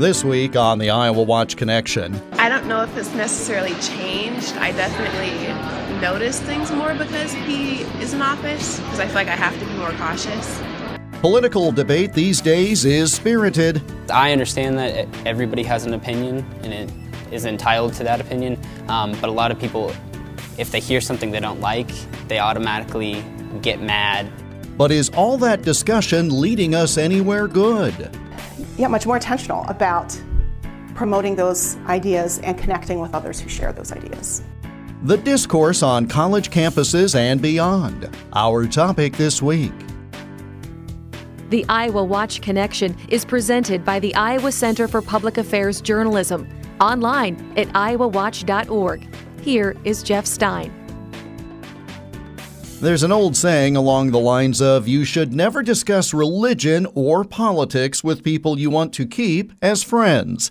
This week on the Iowa Watch Connection. I don't know if it's necessarily changed. I definitely notice things more because he is in office, because I feel like I have to be more cautious. Political debate these days is spirited. I understand that everybody has an opinion and it is entitled to that opinion, um, but a lot of people, if they hear something they don't like, they automatically get mad. But is all that discussion leading us anywhere good? Yeah, much more intentional about promoting those ideas and connecting with others who share those ideas. The discourse on college campuses and beyond. Our topic this week. The Iowa Watch Connection is presented by the Iowa Center for Public Affairs Journalism, online at iowawatch.org. Here is Jeff Stein. There's an old saying along the lines of you should never discuss religion or politics with people you want to keep as friends.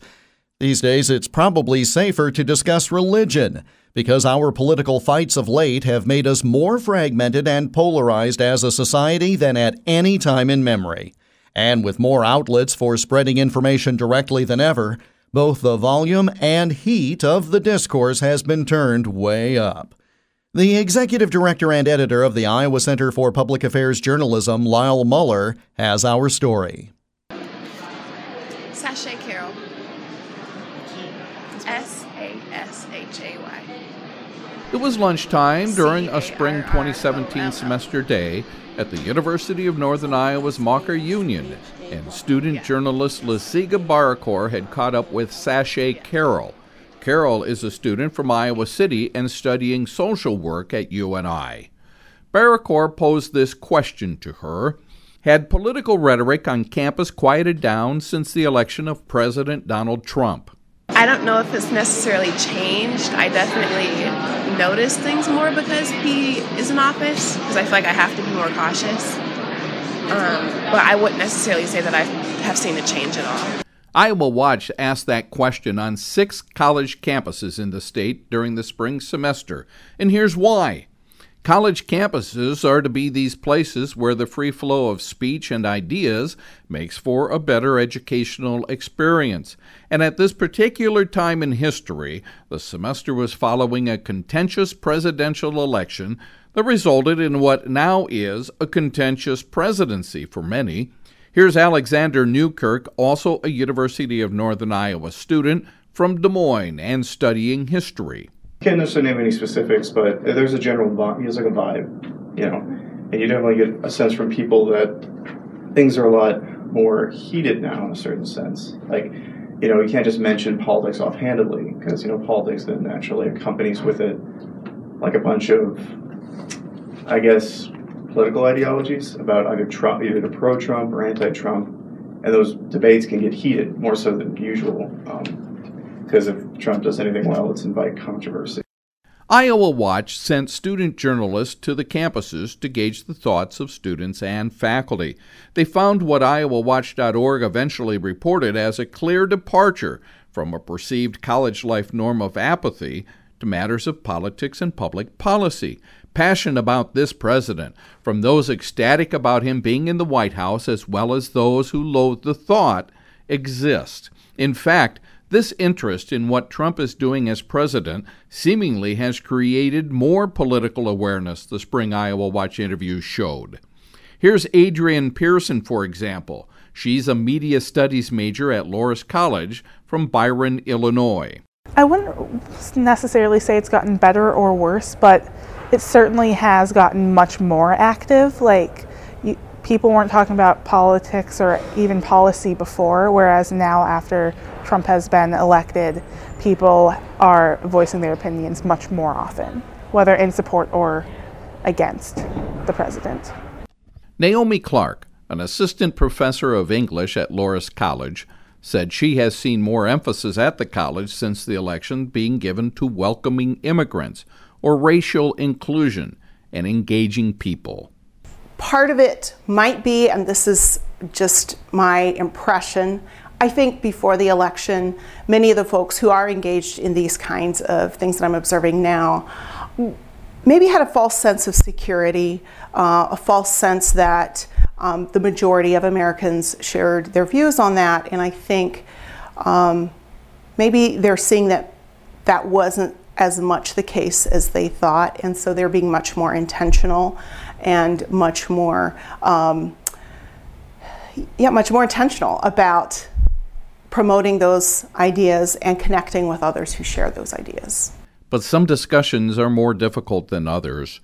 These days, it's probably safer to discuss religion because our political fights of late have made us more fragmented and polarized as a society than at any time in memory. And with more outlets for spreading information directly than ever, both the volume and heat of the discourse has been turned way up. The executive director and editor of the Iowa Center for Public Affairs Journalism, Lyle Muller, has our story. Sashay Carroll. S A S H A Y. It was lunchtime during a spring 2017 semester day at the University of Northern Iowa's Maucker Union, and student journalist Lesiga Barakor had caught up with Sashay Carroll. Carroll is a student from Iowa City and studying social work at UNI. Barakor posed this question to her Had political rhetoric on campus quieted down since the election of President Donald Trump? I don't know if it's necessarily changed. I definitely notice things more because he is in office, because I feel like I have to be more cautious. Um, but I wouldn't necessarily say that I have seen a change at all. Iowa Watch asked that question on six college campuses in the state during the spring semester, and here's why. College campuses are to be these places where the free flow of speech and ideas makes for a better educational experience. And at this particular time in history, the semester was following a contentious presidential election that resulted in what now is a contentious presidency for many. Here's Alexander Newkirk, also a University of Northern Iowa student from Des Moines and studying history can't necessarily name any specifics, but there's a general vibe. There's like a vibe, you know, and you definitely get a sense from people that things are a lot more heated now in a certain sense. Like, you know, you can't just mention politics offhandedly because you know politics then naturally accompanies with it like a bunch of, I guess, political ideologies about either Trump, either the pro-Trump or anti-Trump, and those debates can get heated more so than usual. Um, because if Trump does anything well, it's invite controversy. Iowa Watch sent student journalists to the campuses to gauge the thoughts of students and faculty. They found what iowawatch.org eventually reported as a clear departure from a perceived college life norm of apathy to matters of politics and public policy. Passion about this president, from those ecstatic about him being in the White House as well as those who loathe the thought, exist. In fact, this interest in what Trump is doing as president seemingly has created more political awareness, the Spring Iowa Watch interview showed. Here's Adrienne Pearson, for example. She's a media studies major at Loras College from Byron, Illinois. I wouldn't necessarily say it's gotten better or worse, but it certainly has gotten much more active. Like, you, people weren't talking about politics or even policy before, whereas now, after Trump has been elected, people are voicing their opinions much more often, whether in support or against the president. Naomi Clark, an assistant professor of English at Loras College, said she has seen more emphasis at the college since the election being given to welcoming immigrants or racial inclusion and engaging people. Part of it might be, and this is just my impression, I think before the election, many of the folks who are engaged in these kinds of things that I'm observing now maybe had a false sense of security, uh, a false sense that um, the majority of Americans shared their views on that. And I think um, maybe they're seeing that that wasn't as much the case as they thought, and so they're being much more intentional and much more, um, yeah, much more intentional about promoting those ideas and connecting with others who share those ideas. But some discussions are more difficult than others.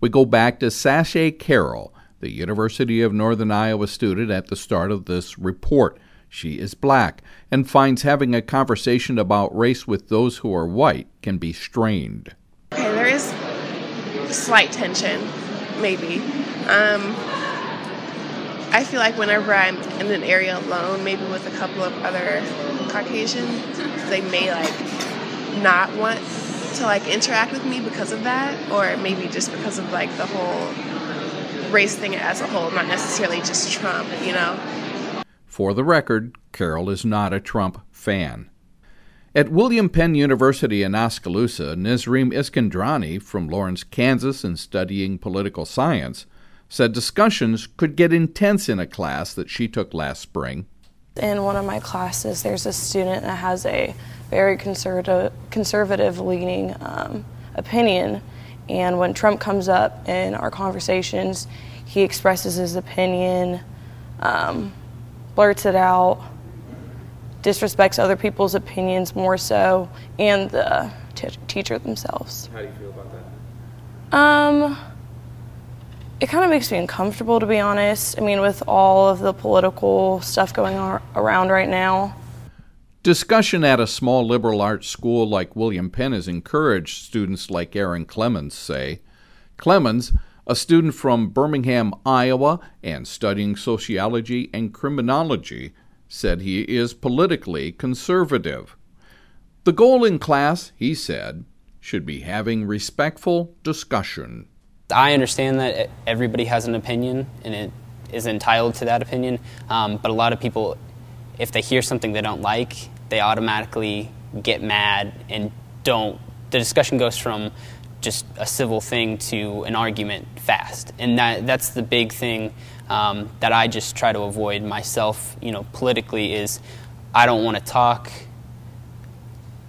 We go back to Sashay Carroll, the University of Northern Iowa student at the start of this report. She is black and finds having a conversation about race with those who are white can be strained. Okay, there is slight tension, maybe. Um, I feel like whenever I'm in an area alone, maybe with a couple of other Caucasians, they may like not want to like interact with me because of that, or maybe just because of like the whole race thing as a whole, not necessarily just Trump, you know. For the record, Carroll is not a Trump fan. At William Penn University in Oskaloosa, Nezreen Iskandrani from Lawrence, Kansas, and studying political science, said discussions could get intense in a class that she took last spring. In one of my classes, there's a student that has a very conservative, conservative leaning um, opinion, and when Trump comes up in our conversations, he expresses his opinion. Um, blurts it out, disrespects other people's opinions more so, and the t- teacher themselves. How do you feel about that? Um, it kind of makes me uncomfortable, to be honest. I mean, with all of the political stuff going on around right now. Discussion at a small liberal arts school like William Penn has encouraged students like Aaron Clemens say. Clemens a student from Birmingham, Iowa, and studying sociology and criminology, said he is politically conservative. The goal in class, he said, should be having respectful discussion. I understand that everybody has an opinion and it is entitled to that opinion, um, but a lot of people, if they hear something they don't like, they automatically get mad and don't. The discussion goes from just a civil thing to an argument fast. And that, that's the big thing um, that I just try to avoid myself, you know, politically is I don't want to talk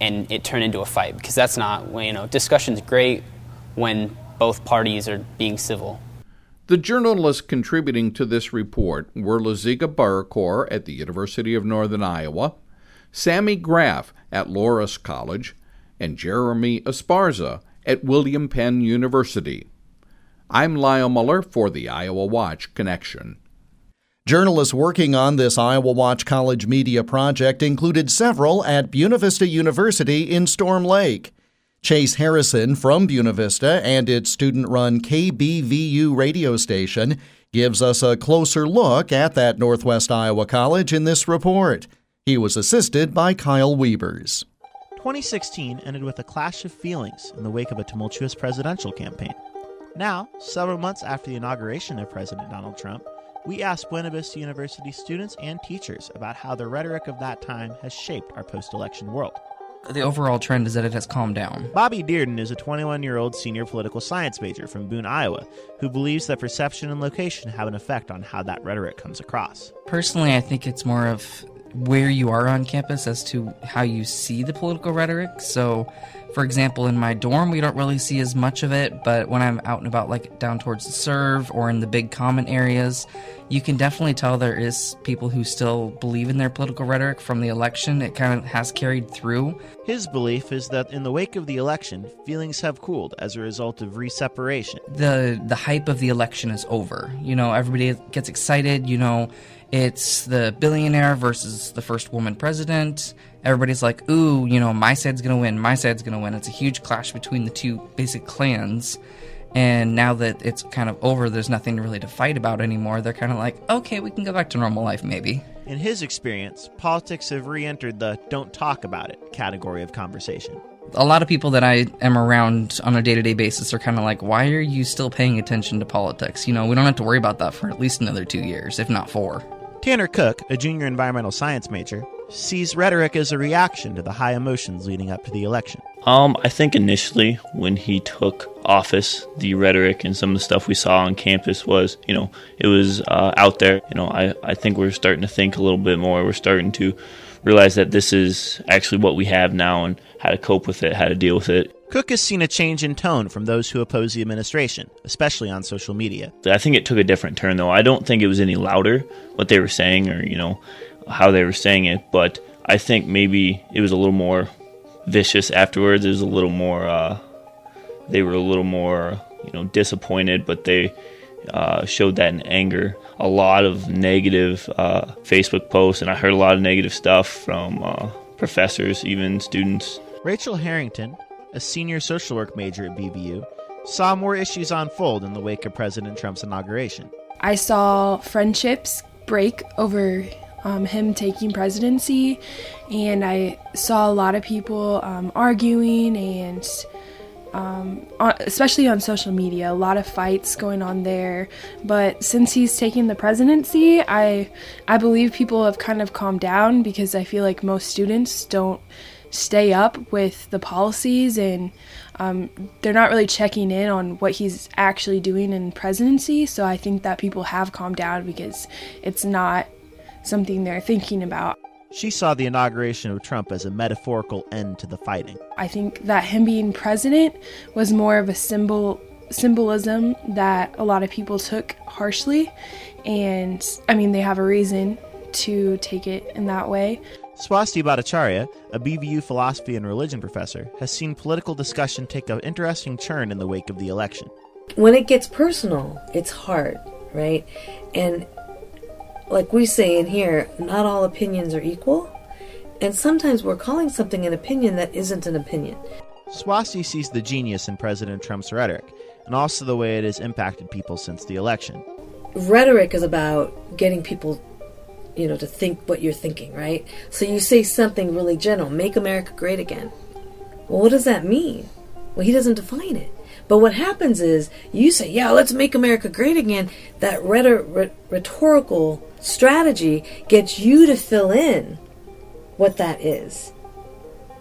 and it turn into a fight because that's not, you know, discussion's great when both parties are being civil. The journalists contributing to this report were Laziga Barakor at the University of Northern Iowa, Sammy Graff at Loras College, and Jeremy Esparza at William Penn University. I'm Lyle Muller for the Iowa Watch Connection. Journalists working on this Iowa Watch College media project included several at Buena Vista University in Storm Lake. Chase Harrison from Buena Vista and its student run KBVU radio station gives us a closer look at that Northwest Iowa College in this report. He was assisted by Kyle Wiebers. 2016 ended with a clash of feelings in the wake of a tumultuous presidential campaign. Now, several months after the inauguration of President Donald Trump, we asked Buena Vista University students and teachers about how the rhetoric of that time has shaped our post election world. The overall trend is that it has calmed down. Bobby Dearden is a 21 year old senior political science major from Boone, Iowa, who believes that perception and location have an effect on how that rhetoric comes across. Personally, I think it's more of where you are on campus as to how you see the political rhetoric. So, for example, in my dorm, we don't really see as much of it, but when I'm out and about, like down towards the serve or in the big common areas, you can definitely tell there is people who still believe in their political rhetoric from the election. It kind of has carried through. His belief is that in the wake of the election, feelings have cooled as a result of reseparation. The the hype of the election is over. You know, everybody gets excited. You know, it's the billionaire versus the first woman president. Everybody's like, ooh, you know, my side's gonna win, my side's gonna win. It's a huge clash between the two basic clans. And now that it's kind of over, there's nothing really to fight about anymore. They're kind of like, okay, we can go back to normal life, maybe. In his experience, politics have re entered the don't talk about it category of conversation. A lot of people that I am around on a day to day basis are kind of like, why are you still paying attention to politics? You know, we don't have to worry about that for at least another two years, if not four. Tanner Cook, a junior environmental science major, sees rhetoric as a reaction to the high emotions leading up to the election. Um, I think initially when he took office, the rhetoric and some of the stuff we saw on campus was, you know, it was uh, out there. You know, I, I think we're starting to think a little bit more. We're starting to realize that this is actually what we have now and how to cope with it, how to deal with it. Cook has seen a change in tone from those who oppose the administration, especially on social media. I think it took a different turn, though. I don't think it was any louder what they were saying or, you know, how they were saying it, but I think maybe it was a little more vicious afterwards. It was a little more, uh, they were a little more, you know, disappointed, but they uh, showed that in anger. A lot of negative uh, Facebook posts, and I heard a lot of negative stuff from uh, professors, even students. Rachel Harrington, a senior social work major at BVU, saw more issues unfold in the wake of President Trump's inauguration. I saw friendships break over um, him taking presidency, and I saw a lot of people um, arguing and um, especially on social media, a lot of fights going on there. But since he's taking the presidency, I I believe people have kind of calmed down because I feel like most students don't stay up with the policies and um, they're not really checking in on what he's actually doing in presidency. So I think that people have calmed down because it's not something they're thinking about. She saw the inauguration of Trump as a metaphorical end to the fighting. I think that him being president was more of a symbol symbolism that a lot of people took harshly and I mean they have a reason to take it in that way. Swasti Bhattacharya, a BVU philosophy and religion professor, has seen political discussion take an interesting turn in the wake of the election. When it gets personal, it's hard, right? And like we say in here, not all opinions are equal. And sometimes we're calling something an opinion that isn't an opinion. Swasti sees the genius in President Trump's rhetoric and also the way it has impacted people since the election. Rhetoric is about getting people, you know, to think what you're thinking, right? So you say something really general, make America great again. Well, what does that mean? Well, he doesn't define it. But what happens is you say, yeah, let's make America great again. That rhetor- rhetorical strategy gets you to fill in what that is.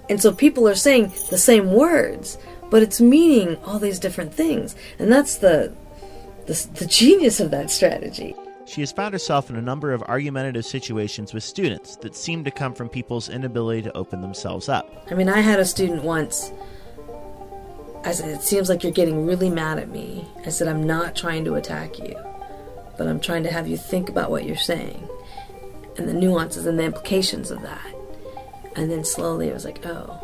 And so people are saying the same words, but it's meaning all these different things. And that's the, the, the genius of that strategy. She has found herself in a number of argumentative situations with students that seem to come from people's inability to open themselves up. I mean, I had a student once. I said, It seems like you're getting really mad at me. I said, I'm not trying to attack you but I'm trying to have you think about what you're saying and the nuances and the implications of that. And then slowly I was like, oh.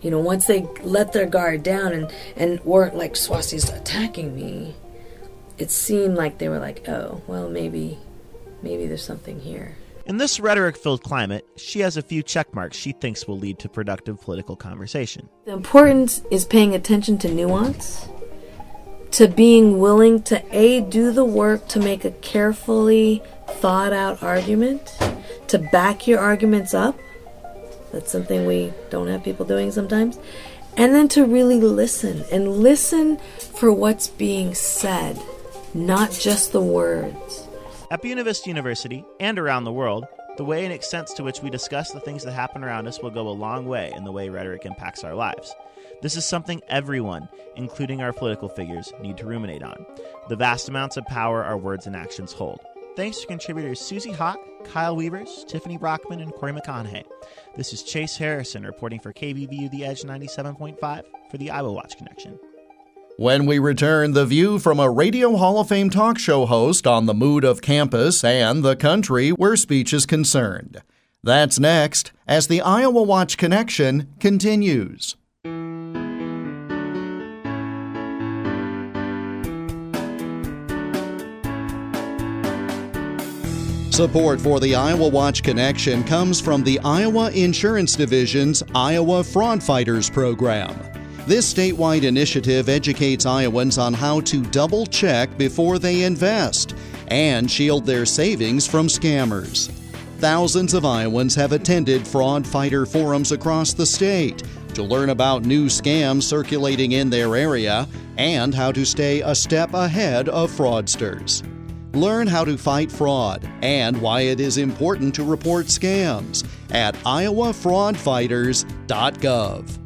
You know, once they let their guard down and, and weren't like Swasti's attacking me, it seemed like they were like, oh, well, maybe, maybe there's something here. In this rhetoric filled climate, she has a few check marks she thinks will lead to productive political conversation. The importance is paying attention to nuance to being willing to a do the work to make a carefully thought out argument to back your arguments up. That's something we don't have people doing sometimes. And then to really listen and listen for what's being said not just the words at Buena University and around the world the way and extent to which we discuss the things that happen around us will go a long way in the way rhetoric impacts our lives this is something everyone, including our political figures, need to ruminate on. The vast amounts of power our words and actions hold. Thanks to contributors Susie Hawk, Kyle Weavers, Tiffany Brockman, and Corey McConaughey. This is Chase Harrison reporting for KBVU The Edge 97.5 for the Iowa Watch Connection. When we return, the view from a Radio Hall of Fame talk show host on the mood of campus and the country where speech is concerned. That's next as the Iowa Watch Connection continues. Support for the Iowa Watch Connection comes from the Iowa Insurance Division's Iowa Fraud Fighters program. This statewide initiative educates Iowans on how to double check before they invest and shield their savings from scammers. Thousands of Iowans have attended fraud fighter forums across the state to learn about new scams circulating in their area and how to stay a step ahead of fraudsters. Learn how to fight fraud and why it is important to report scams at iowafraudfighters.gov.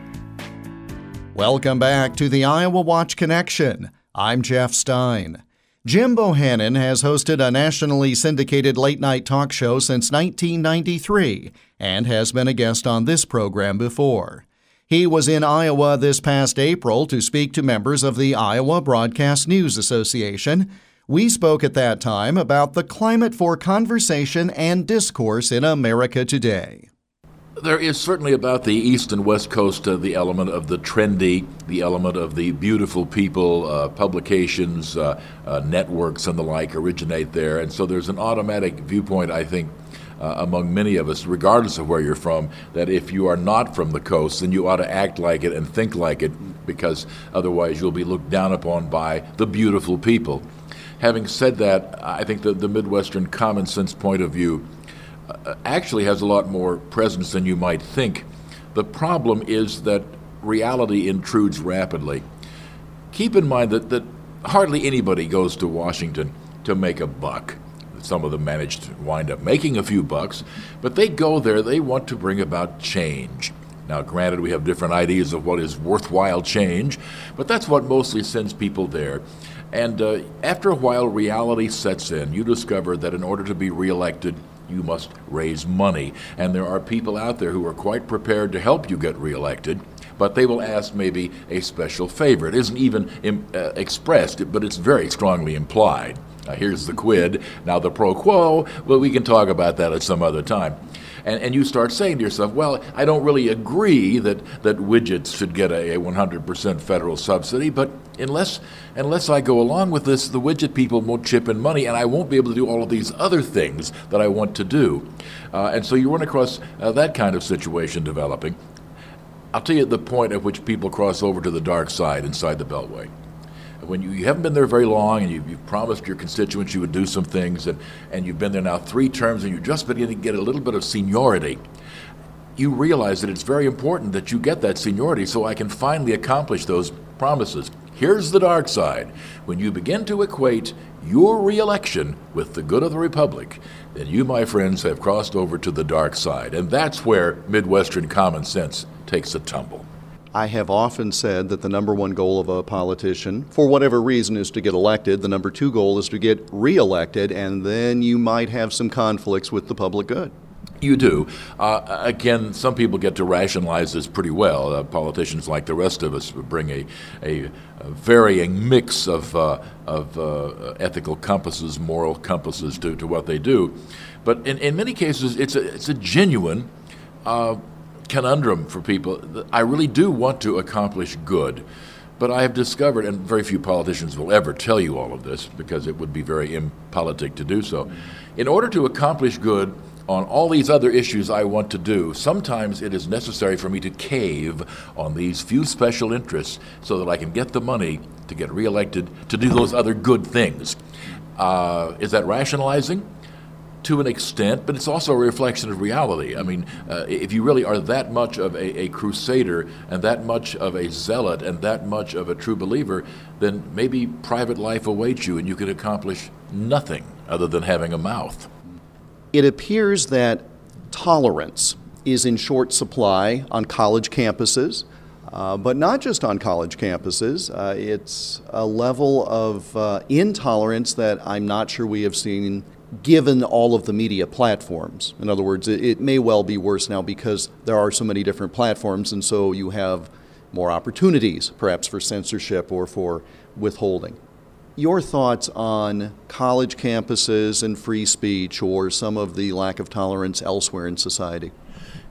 Welcome back to the Iowa Watch Connection. I'm Jeff Stein. Jim Bohannon has hosted a nationally syndicated late night talk show since 1993 and has been a guest on this program before. He was in Iowa this past April to speak to members of the Iowa Broadcast News Association. We spoke at that time about the climate for conversation and discourse in America today. There is certainly about the east and west coast uh, the element of the trendy, the element of the beautiful people, uh, publications, uh, uh networks, and the like originate there. And so there's an automatic viewpoint, I think, uh, among many of us, regardless of where you're from, that if you are not from the coast, then you ought to act like it and think like it, because otherwise you'll be looked down upon by the beautiful people. Having said that, I think that the Midwestern common sense point of view actually has a lot more presence than you might think. The problem is that reality intrudes rapidly. Keep in mind that, that hardly anybody goes to Washington to make a buck. Some of them manage to wind up making a few bucks, but they go there, they want to bring about change. Now, granted, we have different ideas of what is worthwhile change, but that's what mostly sends people there. And uh, after a while, reality sets in. You discover that in order to be reelected, you must raise money. And there are people out there who are quite prepared to help you get reelected, but they will ask maybe a special favor. It isn't even Im- uh, expressed, but it's very strongly implied. Here's the quid. Now, the pro quo, well, we can talk about that at some other time. And, and you start saying to yourself, well, I don't really agree that, that widgets should get a, a 100% federal subsidy, but unless, unless I go along with this, the widget people won't chip in money, and I won't be able to do all of these other things that I want to do. Uh, and so you run across uh, that kind of situation developing. I'll tell you the point at which people cross over to the dark side inside the Beltway when you, you haven't been there very long and you, have promised your constituents you would do some things, and, and you've been there now three terms and you're just beginning to get a little bit of seniority, you realize that it's very important that you get that seniority so I can finally accomplish those promises. Here's the dark side. When you begin to equate your reelection with the good of the Republic, then you, my friends, have crossed over to the dark side. And that's where Midwestern common sense takes a tumble. I have often said that the number one goal of a politician, for whatever reason, is to get elected. The number two goal is to get reelected, and then you might have some conflicts with the public good. You do. Uh, again, some people get to rationalize this pretty well. Uh, politicians, like the rest of us, bring a, a, varying mix of, uh, of uh, ethical compasses, moral compasses to, to what they do. But in, in many cases, it's a, it's a genuine uh, conundrum for people. I really do want to accomplish good, but I have discovered, and very few politicians will ever tell you all of this because it would be very impolitic to do so. In order to accomplish good on all these other issues I want to do, sometimes it is necessary for me to cave on these few special interests so that I can get the money to get reelected to do those other good things. Uh, is that rationalizing? To an extent, but it's also a reflection of reality. I mean, uh, if you really are that much of a, a, crusader and that much of a zealot and that much of a true believer, then maybe private life awaits you and you can accomplish nothing other than having a mouth. It appears that tolerance is in short supply on college campuses. Uh, but not just on college campuses. Uh, it's a level of uh, intolerance that I'm not sure we have seen given all of the media platforms. In other words, it, it, may well be worse now because there are so many different platforms, and so you have more opportunities, perhaps for censorship or for withholding. Your thoughts on college campuses and free speech or some of the lack of tolerance elsewhere in society?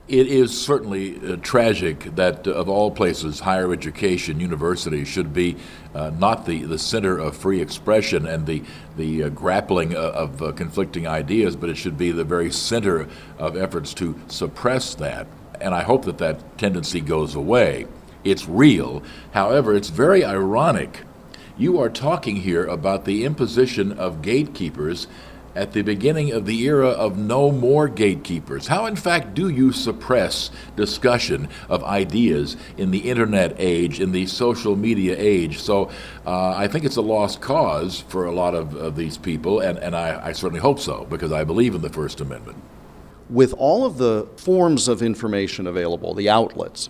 It is certainly uh, tragic that, uh, of all places, higher education, universities should be uh, not the, the center of free expression and the, the uh, grappling of, of conflicting ideas, but it should be the very center of efforts to suppress that. And I hope that that tendency goes away. It's real. However, it's very ironic. You are talking here about the imposition of gatekeepers at the beginning of the era of no more gatekeepers? How, in fact, do you suppress discussion of ideas in the internet age, in the social media age? So uh, I think it's a lost cause for a lot of, of these people, and, and I, I certainly hope so, because I believe in the First Amendment. With all of the forms of information available, the outlets,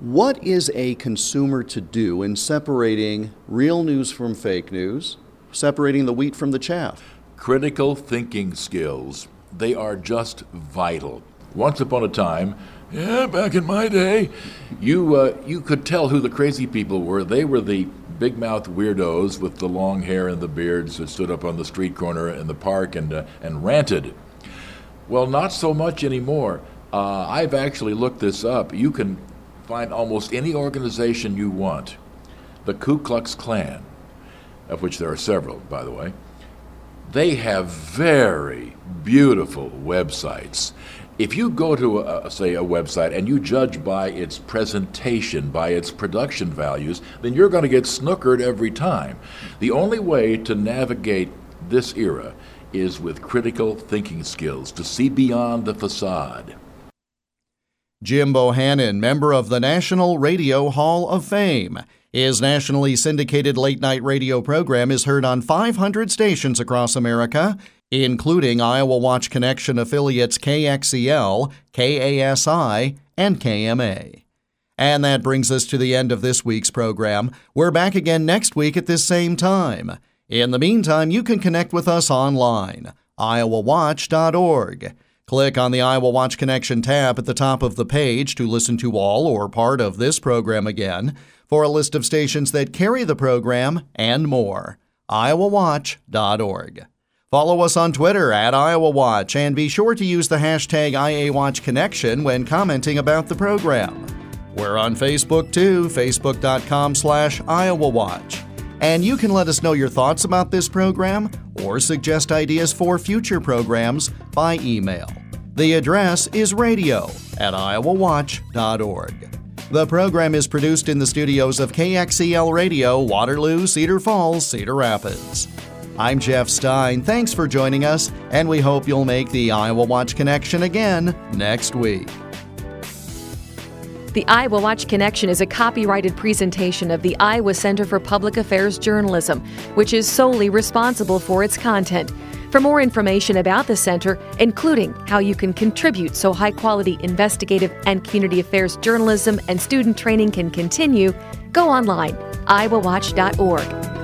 what is a consumer to do in separating real news from fake news, separating the wheat from the chaff? Critical thinking skills. They are just vital. Once upon a time, yeah, back in my day, you uh, you could tell who the crazy people were. They were the big mouth weirdos with the long hair and the beards that stood up on the street corner in the park and uh, and ranted. Well, not so much anymore. Uh, I've actually looked this up. You can find almost any organization you want. The Ku Klux Klan, of which there are several, by the way they have very beautiful websites. If you go to, a, say, a website and you judge by its presentation, by its production values, then you're going to get snookered every time. The only way to navigate this era is with critical thinking skills, to see beyond the facade. Jim Bohannon, member of the National Radio Hall of Fame. His nationally syndicated late night radio program is heard on 500 stations across America, including Iowa Watch Connection affiliates KXEL, KASI, and KMA. And that brings us to the end of this week's program. We're back again next week at this same time. In the meantime, you can connect with us online, iowawatch.org. Click on the Iowa Watch Connection tab at the top of the page to listen to all or part of this program again for a list of stations that carry the program and more. iowawatch.org. Follow us on Twitter at Iowa Watch and be sure to use the hashtag IAWatchConnection when commenting about the program. We're on Facebook too, facebook.com slash Iowa Watch. And you can let us know your thoughts about this program or suggest ideas for future programs by email. The address is radio at iowawatch.org. The program is produced in the studios of KXEL Radio, Waterloo, Cedar Falls, Cedar Rapids. I'm Jeff Stein. Thanks for joining us, and we hope you'll make the Iowa Watch Connection again next week. The Iowa Watch Connection is a copyrighted presentation of the Iowa Center for Public Affairs Journalism, which is solely responsible for its content. For more information about the center, including how you can contribute so high quality investigative and community affairs journalism and student training can continue, go online, iowawatch.org.